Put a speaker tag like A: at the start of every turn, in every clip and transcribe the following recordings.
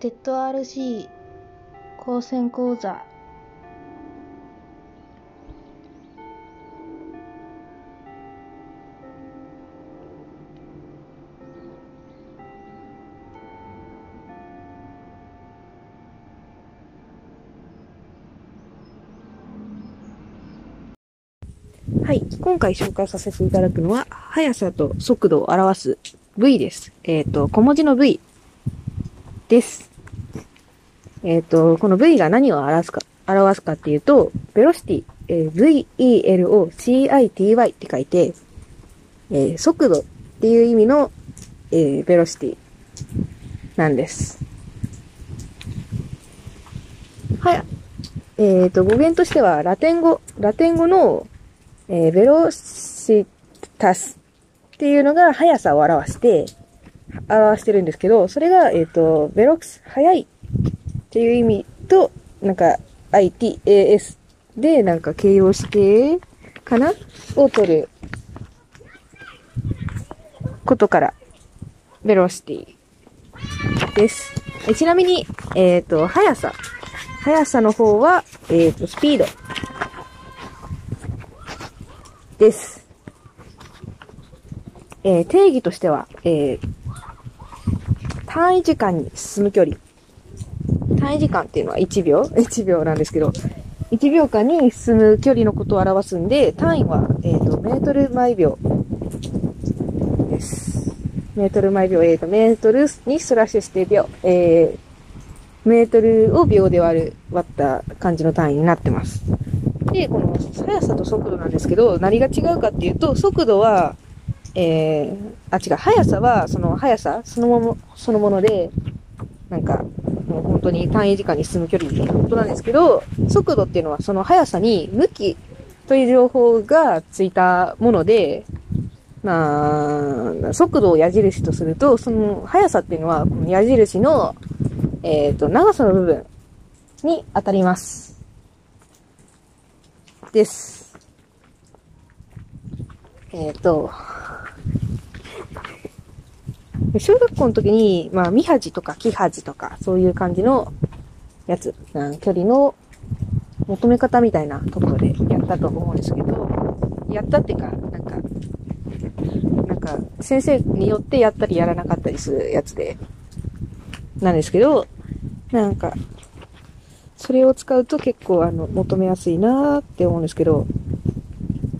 A: テッド RC 高専講座
B: はい。今回紹介させていただくのは、速さと速度を表す V です。えっ、ー、と、小文字の V です。えっ、ー、と、この V が何を表すか、表すかっていうと、velocity、えー、V-E-L-O-C-I-T-Y って書いて、えー、速度っていう意味の、えー、velocity なんです。はい。えっ、ー、と、語源としては、ラテン語、ラテン語の、えー、ベロシタスっていうのが速さを表して、表してるんですけど、それが、えっ、ー、と、ベロックス、速いっていう意味と、なんか、ITAS で、なんか形容詞かなを取ることから、ベロシティです。えちなみに、えっ、ー、と、速さ。速さの方は、えっ、ー、と、スピード。です。えー、定義としては、えー、単位時間に進む距離。単位時間っていうのは1秒 ?1 秒なんですけど、1秒間に進む距離のことを表すんで、単位は、えっ、ー、と、メートル毎秒です。メートル毎秒、えっ、ー、と、メートルにスラッシュして秒、えー、メートルを秒で割る、割った感じの単位になってます。で、この速さと速度なんですけど、何が違うかっていうと、速度は、えー、あ、違う、速さは、その速さ、そのもの、そのもので、なんか、もう本当に単位時間に進む距離のことなんですけど、速度っていうのはその速さに向きという情報がついたもので、まあ、速度を矢印とすると、その速さっていうのは、この矢印の、えっ、ー、と、長さの部分に当たります。です。えっ、ー、と、小学校の時に、まあ、ミハジとかキハジとか、そういう感じのやつ、距離の求め方みたいなところでやったと思うんですけど、やったっていうか、なんか、なんか、先生によってやったりやらなかったりするやつで、なんですけど、なんか、それを使うと結構あの、求めやすいなーって思うんですけど、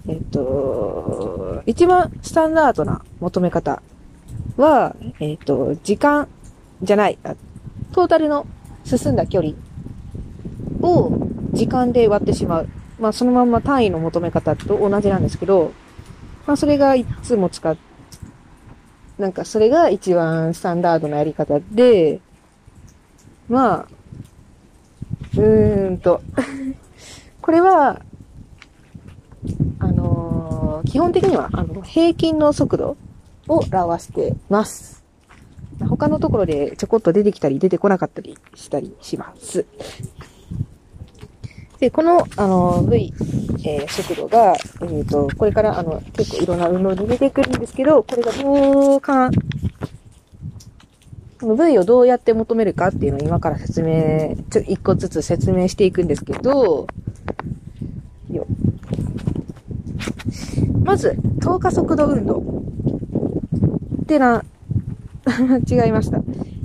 B: えっと、一番スタンダードな求め方は、えっと、時間じゃない、トータルの進んだ距離を時間で割ってしまう。まあそのまんま単位の求め方と同じなんですけど、まあそれがいつも使っ、なんかそれが一番スタンダードなやり方で、まあ、うーんと これは、あのー、基本的には、あの、平均の速度を表してます。他のところでちょこっと出てきたり出てこなかったりしたりします。で、この、あの、V、えー、速度が、えっ、ー、と、これから、あの、結構いろんな運動に出てくるんですけど、これがどうかこの V をどうやって求めるかっていうのを今から説明、ちょ、一個ずつ説明していくんですけど、よ。まず、等加速度運動。てな、違いました。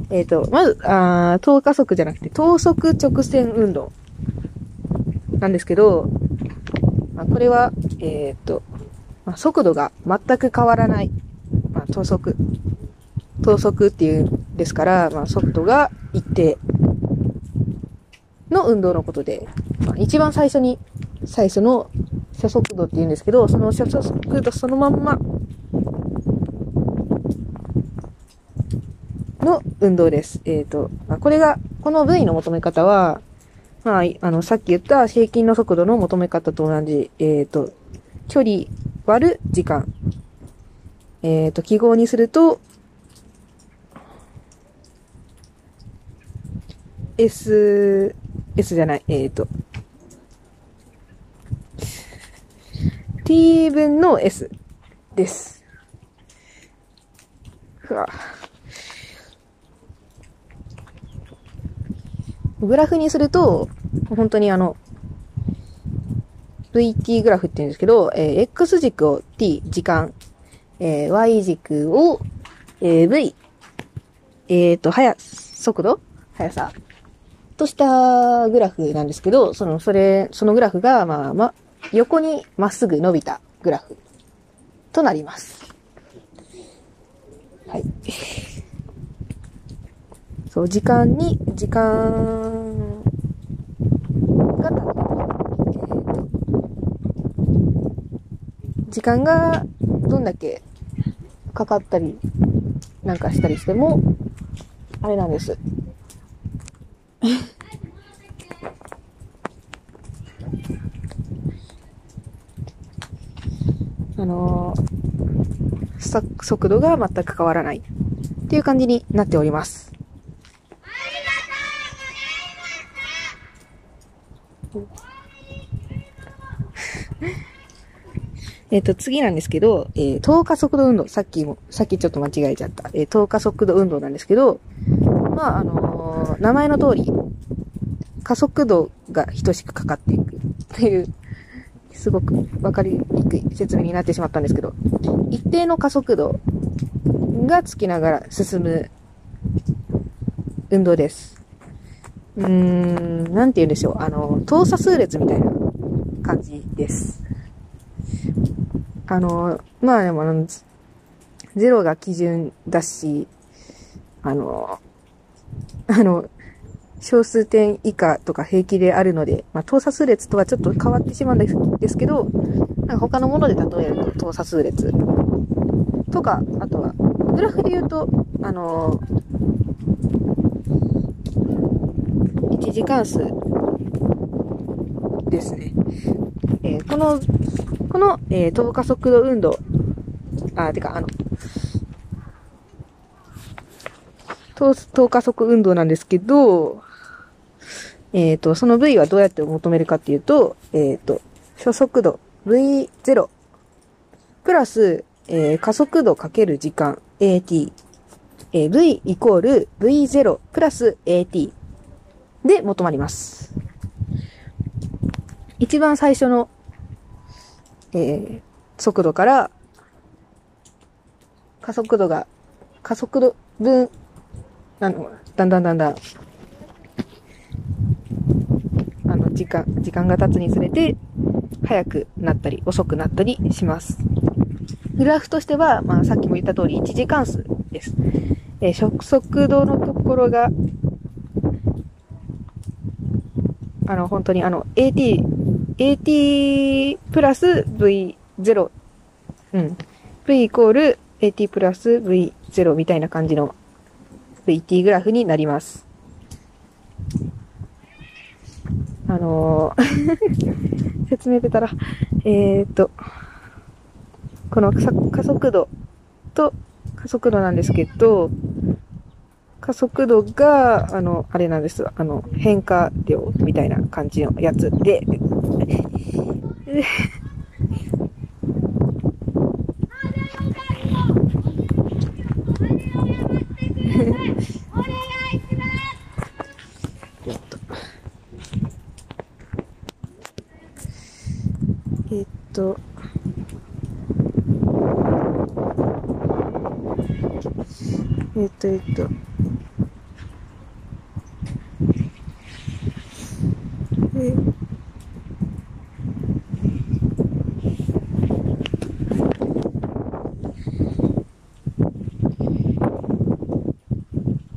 B: えっ、ー、と、まず、あ等加速じゃなくて、等速直線運動。なんですけど、まあ、これは、えっ、ー、と、まあ、速度が全く変わらない。まあ、等速。等速っていうんですから、まあ、速度が一定の運動のことで、まあ、一番最初に、最初の初速度って言うんですけど、その初速度そのまんまの運動です。えっ、ー、と、まあ、これが、この V の求め方は、まあ、あの、さっき言った平均の速度の求め方と同じ、えっ、ー、と、距離割る時間。えっ、ー、と、記号にすると、S、S じゃない、えっ、ー、と、t 分の S です。ふわ。グラフにすると、本当にあの、VT グラフって言うんですけど、えー X 軸を t、時間、えー Y 軸を、えー V、えっ、と、速、速度速さとしたグラフなんですけど、その、それ、そのグラフが、まあ、ま、横にまっすぐ伸びたグラフとなります。はい。そう、時間に、時間が経ってえーと時間がどんだけかかったりなんかしたりしても、あれなんです。あのー速度が全く変わらないっていう感じになっております。えっと、次なんですけど、えー、等加速度運動。さっきも、さっきちょっと間違えちゃった。えー、等加速度運動なんですけど、まあ、あのー名前の通り、加速度が等しくかかっていくっていう、すごくわかりにくい説明になってしまったんですけど、一定の加速度がつきながら進む運動です。うーん、なんて言うんでしょう。あの、等差数列みたいな感じです。あの、まあでもあの、ゼロが基準だし、あの、あの、小数点以下とか平気であるので、まあ、等差数列とはちょっと変わってしまうんですけど、なんか他のもので例えると等差数列とか、あとは、グラフで言うと、あの、次関数ですね。えーこの、この、えー等加速度運動、あ、てか、あの、等等加速運動なんですけど、えっ、と、その V はどうやって求めるかっていうと、えっ、と、初速度 V0 プラス、えー加速度かける時間 AT、えー V イコール V0 プラス AT で求まります。一番最初の、えー速度から、加速度が、加速度分、あの、だんだんだんだん、あの、時間、時間が経つにつれて、速くなったり、遅くなったりします。グラフとしては、まあ、さっきも言った通り、一次関数です。えー初速度のところが、あの、本当にあの、AT、AT プラス V0、うん。V イコール AT プラス V0 みたいな感じの VT グラフになります。あのー 説明出たら、えーっと、この加加速度と加速度なんですけど、加速度が、あの、あれなんです。あの、変化量みたいな感じのやつで、えっと、えっと、えっと、えっと、え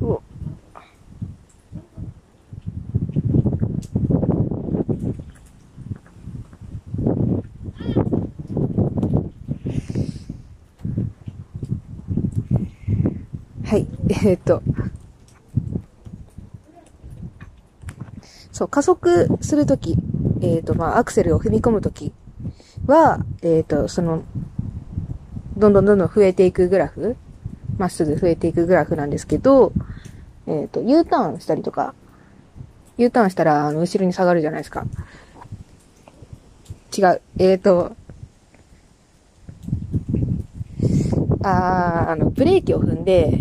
B: おえっと。そう、加速するとき、えーっと、まあ、アクセルを踏み込むときは、えーっと、その、どんどんどんどん増えていくグラフ、まっすぐ増えていくグラフなんですけど、えっと、U ターンしたりとか、U ターンしたら、あの、後ろに下がるじゃないですか。違う。えっと、あーあの、ブレーキを踏んで、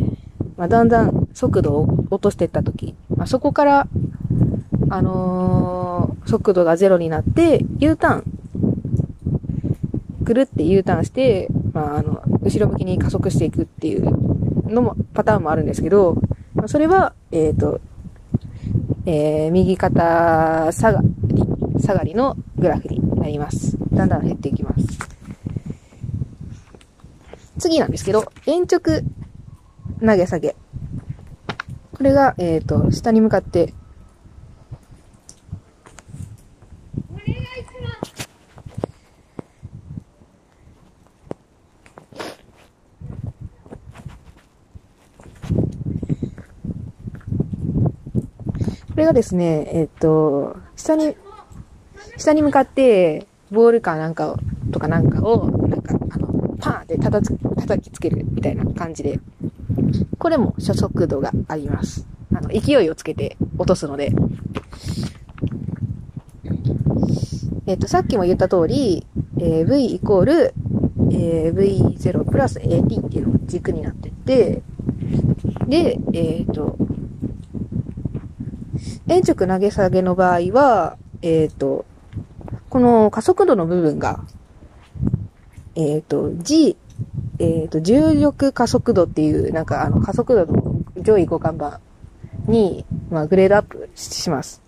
B: まあ、だんだん速度を落としていったとき、まあ、そこから、あのー速度がゼロになって、U ターン、ぐるって U ターンして、まあ、あの、後ろ向きに加速していくっていうのも、パターンもあるんですけど、まあそれは、えっ、と、えー、右肩下がり、下がりのグラフになります。だんだん減っていきます。次なんですけど、延直投げ下げ。これが、えっ、と、下に向かって、これがですね、えっ、と、下に、下に向かって、ボールかなんかを、とかなんかを、なんか、あの、パーンって叩つ叩きつけるみたいな感じで、これも初速度があります。あの、勢いをつけて落とすので。えっ、と、さっきも言った通り、えー V イコール、えー V0 プラス AT っていうのが軸になってて、で、えっ、と、円直投げ下げの場合は、えっ、と、この加速度の部分が、えっ、と、G、えっ、と、重力加速度っていう、なんかあの加速度の上位互換板に、まあ、グレードアップします。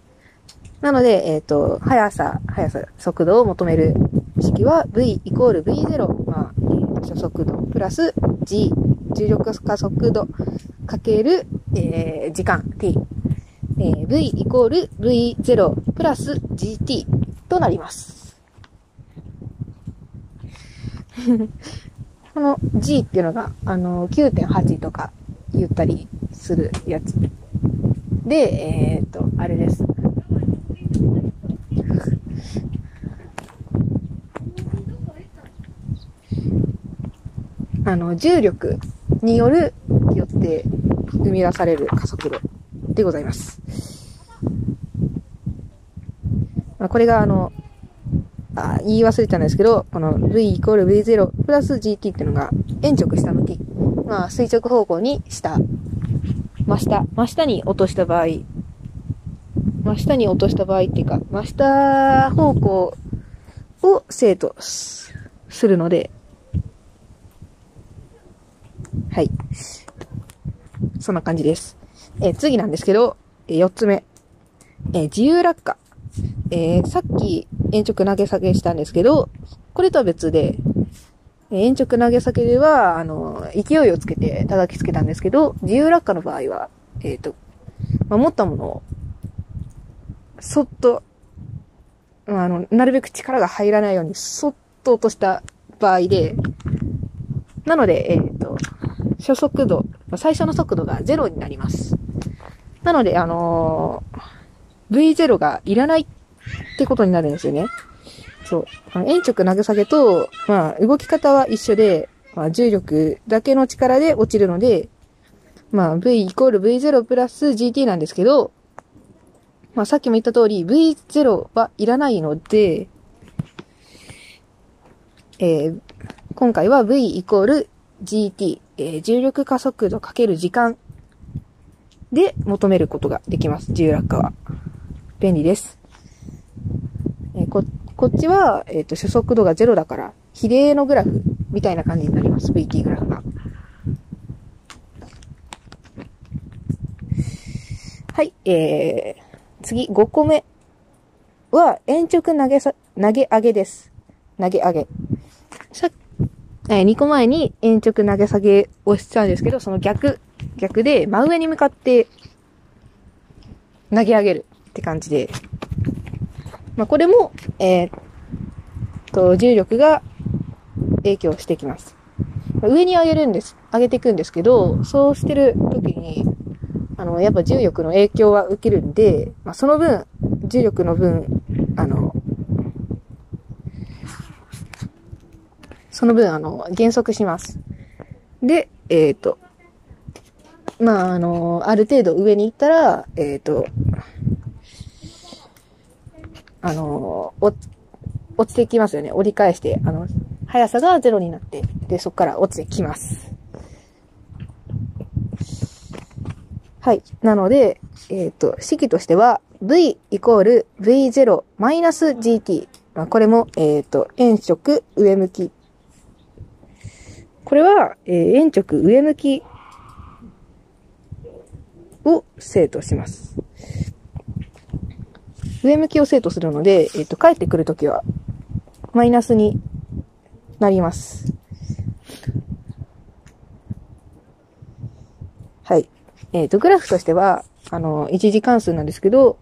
B: なので、えっ、と、速さ、速さ、速度を求める式は V イコール V0、まあ、えー初速度プラス G、重力加速度かける、えー時間 t、えー V イコール V0 プラス GT となります。この G っていうのが、あの、9.8とか言ったりするやつ。で、えっ、と、あれです。あの、重力による、よって生み出される加速度でございます。まあ、これがあの、あ言い忘れたんですけど、この V イコール V0 プラス GT っていうのが円直下向き。まあ、垂直方向に下。真下。真下に落とした場合、真下に落とした場合っていうか、真下方向を生とするので、はい。そんな感じです。え次なんですけど、え四つ目。え自由落下。えーさっき延直投げ下げしたんですけど、これとは別で、延直投げ下げでは、あの、勢いをつけて叩きつけたんですけど、自由落下の場合は、えっ、と、まあ、持ったものを、そっと、あの、なるべく力が入らないように、そっと落とした場合で、なので、えっ、と、初速度、最初の速度が0になります。なので、あのー V0 がいらないってことになるんですよね。そう。あの円直投げ下げと、まあ、動き方は一緒で、まあ、重力だけの力で落ちるので、まあ、V イコール V0 プラス GT なんですけど、まあ、さっきも言った通り、V0 はいらないので、えー今回は V イコール GT、えー重力加速度かける時間で求めることができます。重落下は。便利です。えーこ、こっちは、えっ、と、初速度が0だから、比例のグラフみたいな感じになります。VT グラフが。はい、えー、次、5個目は、延直投げさ、投げ上げです。投げ上げ。さえー、2個前に延直投げ下げをしたんですけど、その逆、逆で真上に向かって投げ上げるって感じで。まあ、これも、えーっと、重力が影響してきます。上に上げるんです。上げていくんですけど、そうしてる時に、あの、やっぱ重力の影響は受けるんで、まあ、その分、重力の分、あの、その分、あの、減速します。で、えっ、と、まあ、あの、ある程度上に行ったら、えっ、と、あの、落落ちてきますよね。折り返して、あの、速さがゼロになって、で、そこから落ちてきます。はい。なので、えっ、と、式としては、v イコール v0 マイナス gt。まあ、これも、えっ、と、円色上向き。これは、えー円直上向きを生とします。上向きを生とするので、えっ、と、帰ってくるときは、マイナスになります。はい。えっ、と、グラフとしては、あの、一次関数なんですけど、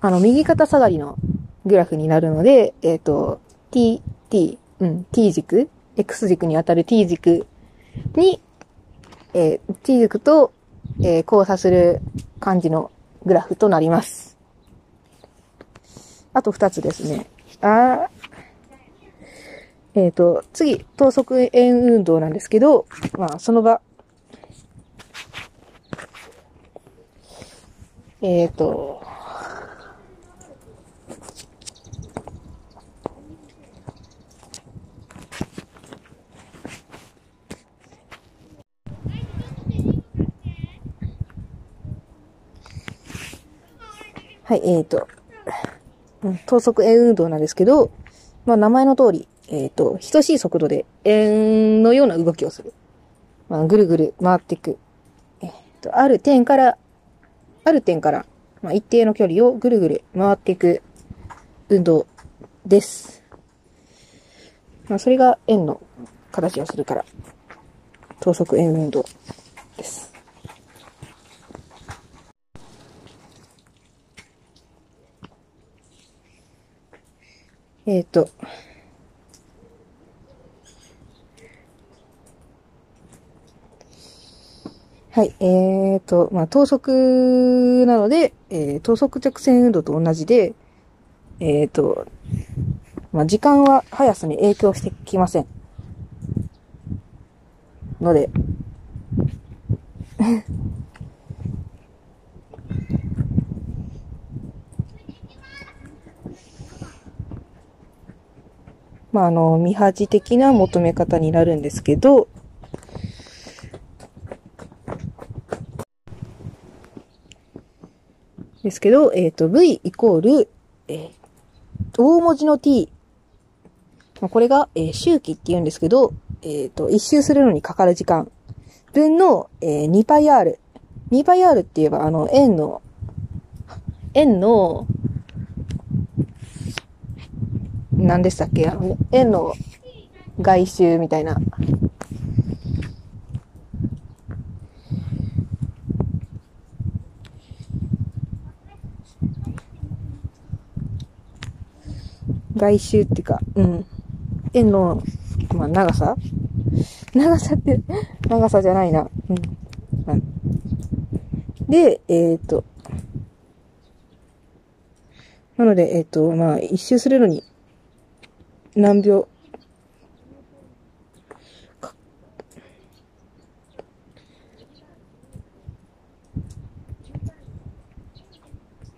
B: あの、右肩下がりのグラフになるので、えっ、と、t, t, うん、t 軸、x 軸にあたる t 軸に、えー t 軸と、えー交差する感じのグラフとなります。あと二つですね。あーえっ、と、次、等速円運動なんですけど、まあ、その場、えっ、と、はい、えっ、と、等速円運動なんですけど、まあ名前の通り、えっ、と、等しい速度で円のような動きをする。まあぐるぐる回っていく。えっ、と、ある点から、ある点から、まあ一定の距離をぐるぐる回っていく運動です。まあそれが円の形をするから、等速円運動えっ、と、はい、えーと、まあ、等速なので、えー等速直線運動と同じで、えーと、まあ、時間は速さに影響してきません。ので、まあ、あの、見恥的な求め方になるんですけど、ですけど、えっ、と、v イコール、えー大文字の t。まあ、これが、えー周期って言うんですけど、えっ、と、一周するのにかかる時間。分の、えー、2πr。2πr って言えば、あの、円の、円の、何でしたっけ？あの円の外周みたいな。外周っていうか、うん。円の、まあ、長さ？長さって、長さじゃないな。うん。まあで、えっ、と、なので、えっ、と、まあ、一周するのに、何秒、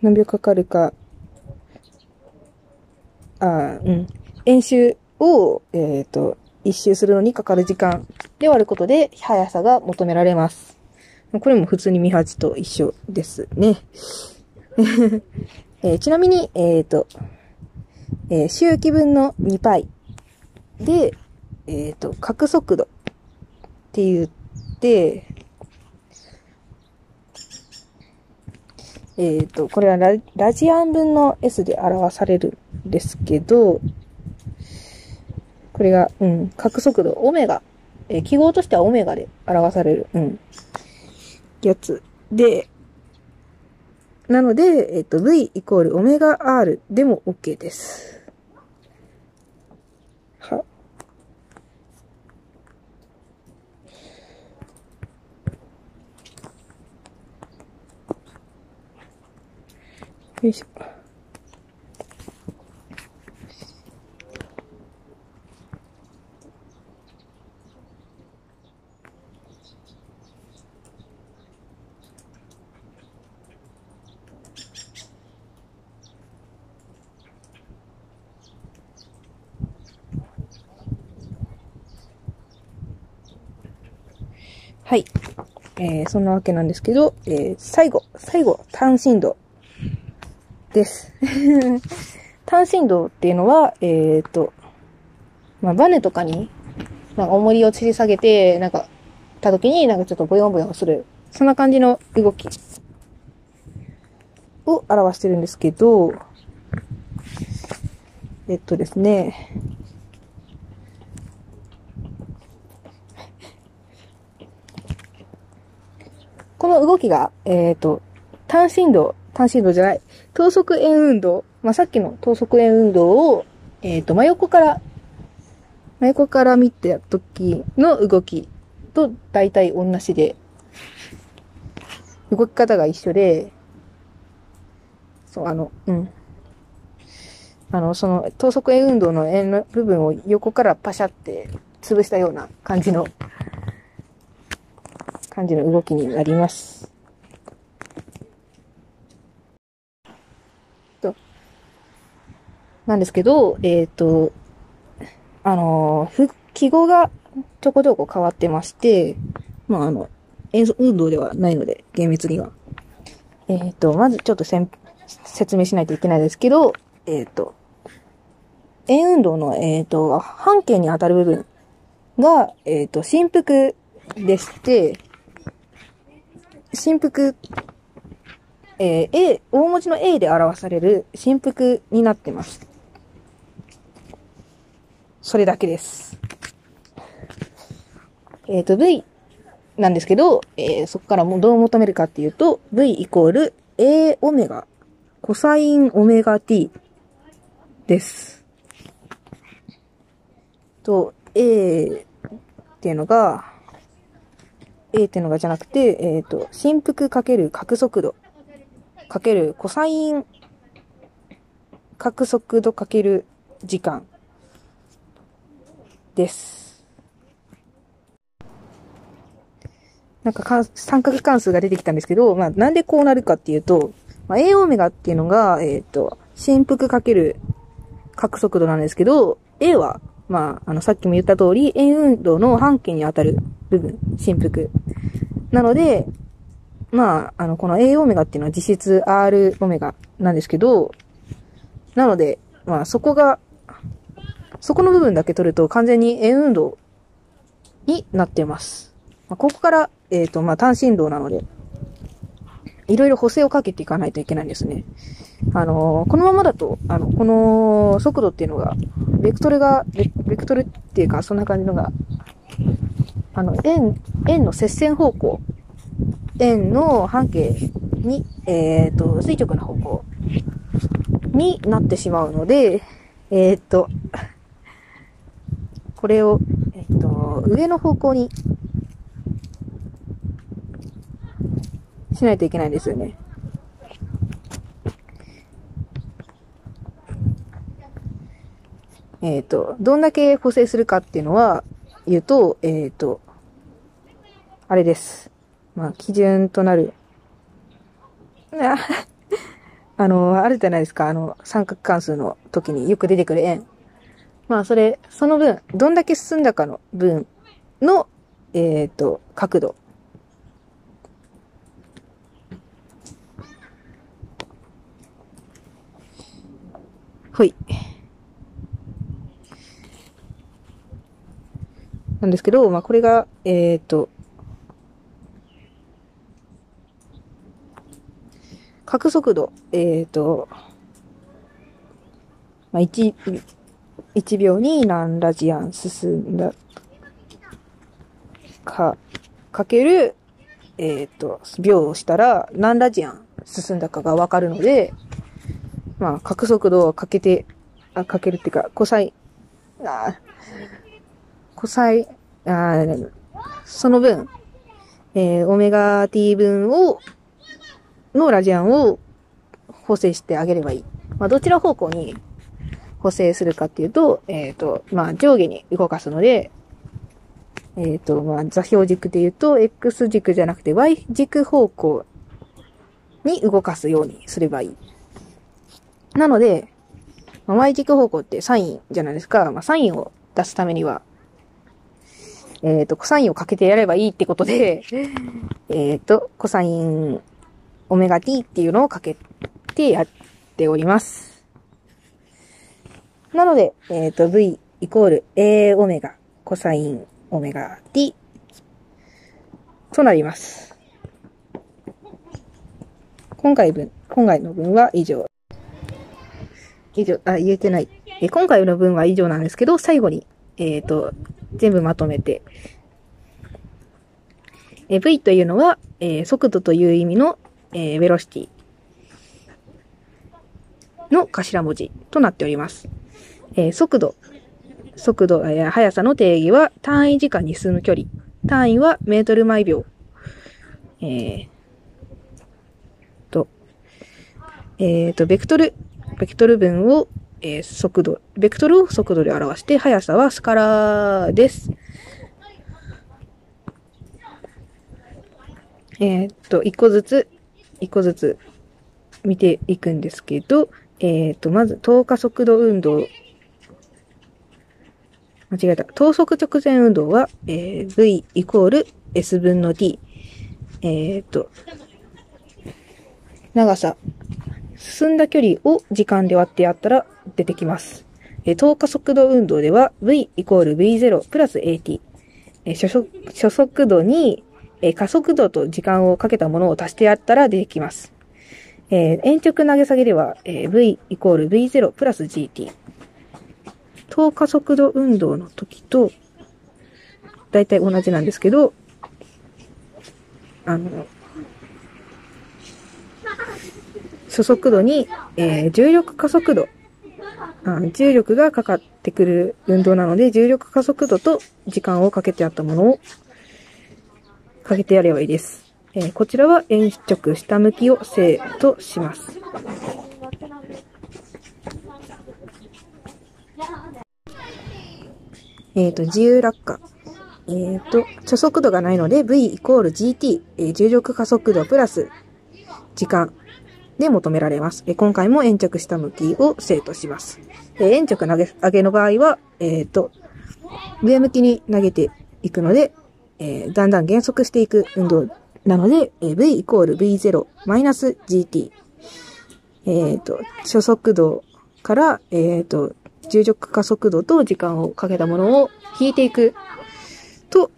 B: 何秒かかるか、あーうん。演習を、えっ、と、一周するのにかかる時間で割ることで、速さが求められます。これも普通に見恥と一緒ですね。えーちなみに、えっ、と、えー周期分の 2π で、えっ、と、角速度って言って、えっ、と、これはララジアン分の S で表されるんですけど、これが、うん、角速度、オメガ。えー記号としてはオメガで表される、うん、やつで、なので、えっ、と、V イコールオメガ R でも OK です。は。よいしょ。はい。えー、そんなわけなんですけど、えー、最後、最後、単振動。です。単振動っていうのは、えっ、と、まあ、バネとかに、なんか重りを吊り下げて、なんか、た時になんかちょっとボヨンボヨンする。そんな感じの動きを表してるんですけど、えっとですね、この動きが、えっ、と、単振動、単振動じゃない、等速円運動、まあ、さっきの等速円運動を、えっ、と、真横から、真横から見た時の動きと大体同じで、動き方が一緒で、そう、あの、うん。あの、その、等速円運動の円の部分を横からパシャって潰したような感じの、感じの動きになります。なんですけど、えっ、と、あの、ふ記号がちょこちょこ変わってまして、まあ、あの、演奏運動ではないので、厳密には。えっ、と、まずちょっとせん説明しないといけないですけど、えっ、と、円運動の、えっ、と、半径に当たる部分が、えっ、と、振幅でして、振幅、えー A、大文字の A で表される振幅になってます。それだけです。えっ、と、V なんですけど、えーそこからもうどう求めるかっていうと、V イコール A オメガ、コサインオメガ t です。と、A っていうのが、A っていうのがじゃなくて、えっ、と、振幅かける角速度、かけるコサイン角速度かける時間です。なんか三角関数が出てきたんですけど、まあなんでこうなるかっていうと、まあ、A オメガっていうのが、えっ、と、振幅かける角速度なんですけど、A は、まあ、あの、さっきも言った通り、円運動の半径に当たる部分、振幅。なので、まあ、あの、この A オメガっていうのは実質 R オメガなんですけど、なので、まあ、そこが、そこの部分だけ取ると完全に円運動になっています。まあ、ここから、えっ、と、まあ、単振動なので、いろいろ補正をかけていかないといけないんですね。あのーこのままだと、あの、この速度っていうのが、ベクトルが、ベベクトルっていうか、そんな感じのが、あの、円、円の接線方向、円の半径に、えっ、と、垂直な方向になってしまうので、えっ、と、これを、えっ、と、上の方向にしないといけないんですよね。えっ、と、どんだけ補正するかっていうのは、言うと、えっ、と、あれです。まあ、基準となる。あの、あるじゃないですか。あの、三角関数の時によく出てくる円。まあ、それ、その分、どんだけ進んだかの分の、えっ、と、角度。ほい。なんですけど、まあ、これが、えっ、と、角速度、えっ、と、まあ、1、1秒に何ラジアン進んだか、かける、えっ、と、秒をしたら何ラジアン進んだかがわかるので、まあ、角速度をかけて、あ、かけるっていうか、コサイン、あコサイン、あその分、えーオメガ t 分を、のラジアンを補正してあげればいい。まあ、どちら方向に補正するかっていうと、えっ、と、まあ、上下に動かすので、えっ、と、まあ、座標軸で言うと、x 軸じゃなくて y 軸方向に動かすようにすればいい。なので、まあ y 軸方向ってサインじゃないですか。まあ、サインを出すためには、えっ、と、コサインをかけてやればいいってことで、えっ、と、コサインオメガ t っていうのをかけてや、っております。なので、えっ、と、V イコール A オメガコサインオメガ t となります。今回分、今回の分は以上。以上、あ、言えてない。え今回の分は以上なんですけど、最後に、えっ、と、全部まとめて。え V というのは、えー速度という意味の、えー、ベロシティの頭文字となっております。えー速度、速度、えー速さの定義は単位時間に進む距離。単位はメートル毎秒。えー、と、えー、と、ベクトル、ベクトル分を、えー速度、ベクトルを速度で表して、速さはスカラーです。えーっと、一個ずつ、一個ずつ見ていくんですけど、えーっと、まず、等加速度運動。間違えた。等速直線運動は、えー V イコール S 分の t。えーっと、長さ。進んだ距離を時間で割ってやったら出てきます。えー等加速度運動では V イコール V0 プラス AT。えー初速初速度に、えー加速度と時間をかけたものを足してやったら出てきます。えー延直投げ下げでは、えー V イコール V0 プラス GT。等加速度運動の時と、だいたい同じなんですけど、あの、初速度に、えー重力加速度あ重力がかかってくる運動なので、重力加速度と時間をかけてあったものをかけてやればいいです。えーこちらは円直下向きを正とします。えっ、と、自由落下。えっ、と、初速度がないので V イコール GT、えー重力加速度プラス時間で求められます。えー今回も円直下向きを正とします。えー円直投げ上げの場合は、えっ、と、上向きに投げていくので、えーだんだん減速していく運動なので、えー V イコール V0 マイナス GT。えっ、と、初速度から、えっ、と、重力加速度と時間をかけたものを引いていくと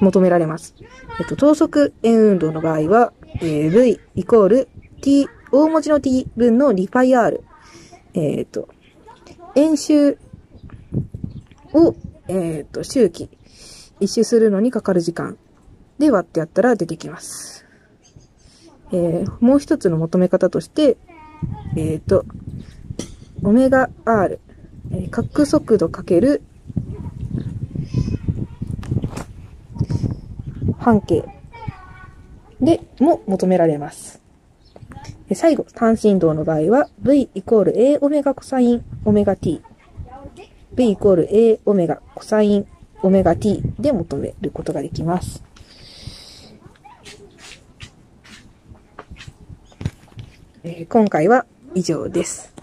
B: 求められます。えっと、等速円運動の場合は、えー V イコール t、大文字の t 分の 2πr。えっ、と、円周を、えっ、と、周期、一周するのにかかる時間で割ってやったら出てきます。えーもう一つの求め方として、えっ、と、オメガ r、えー角速度かける半径でも求められます。最後、単振動の場合は V イコール A オメガコサインオメガ t。V イコール A オメガコサインオメガ t で求めることができます。えー今回は以上です。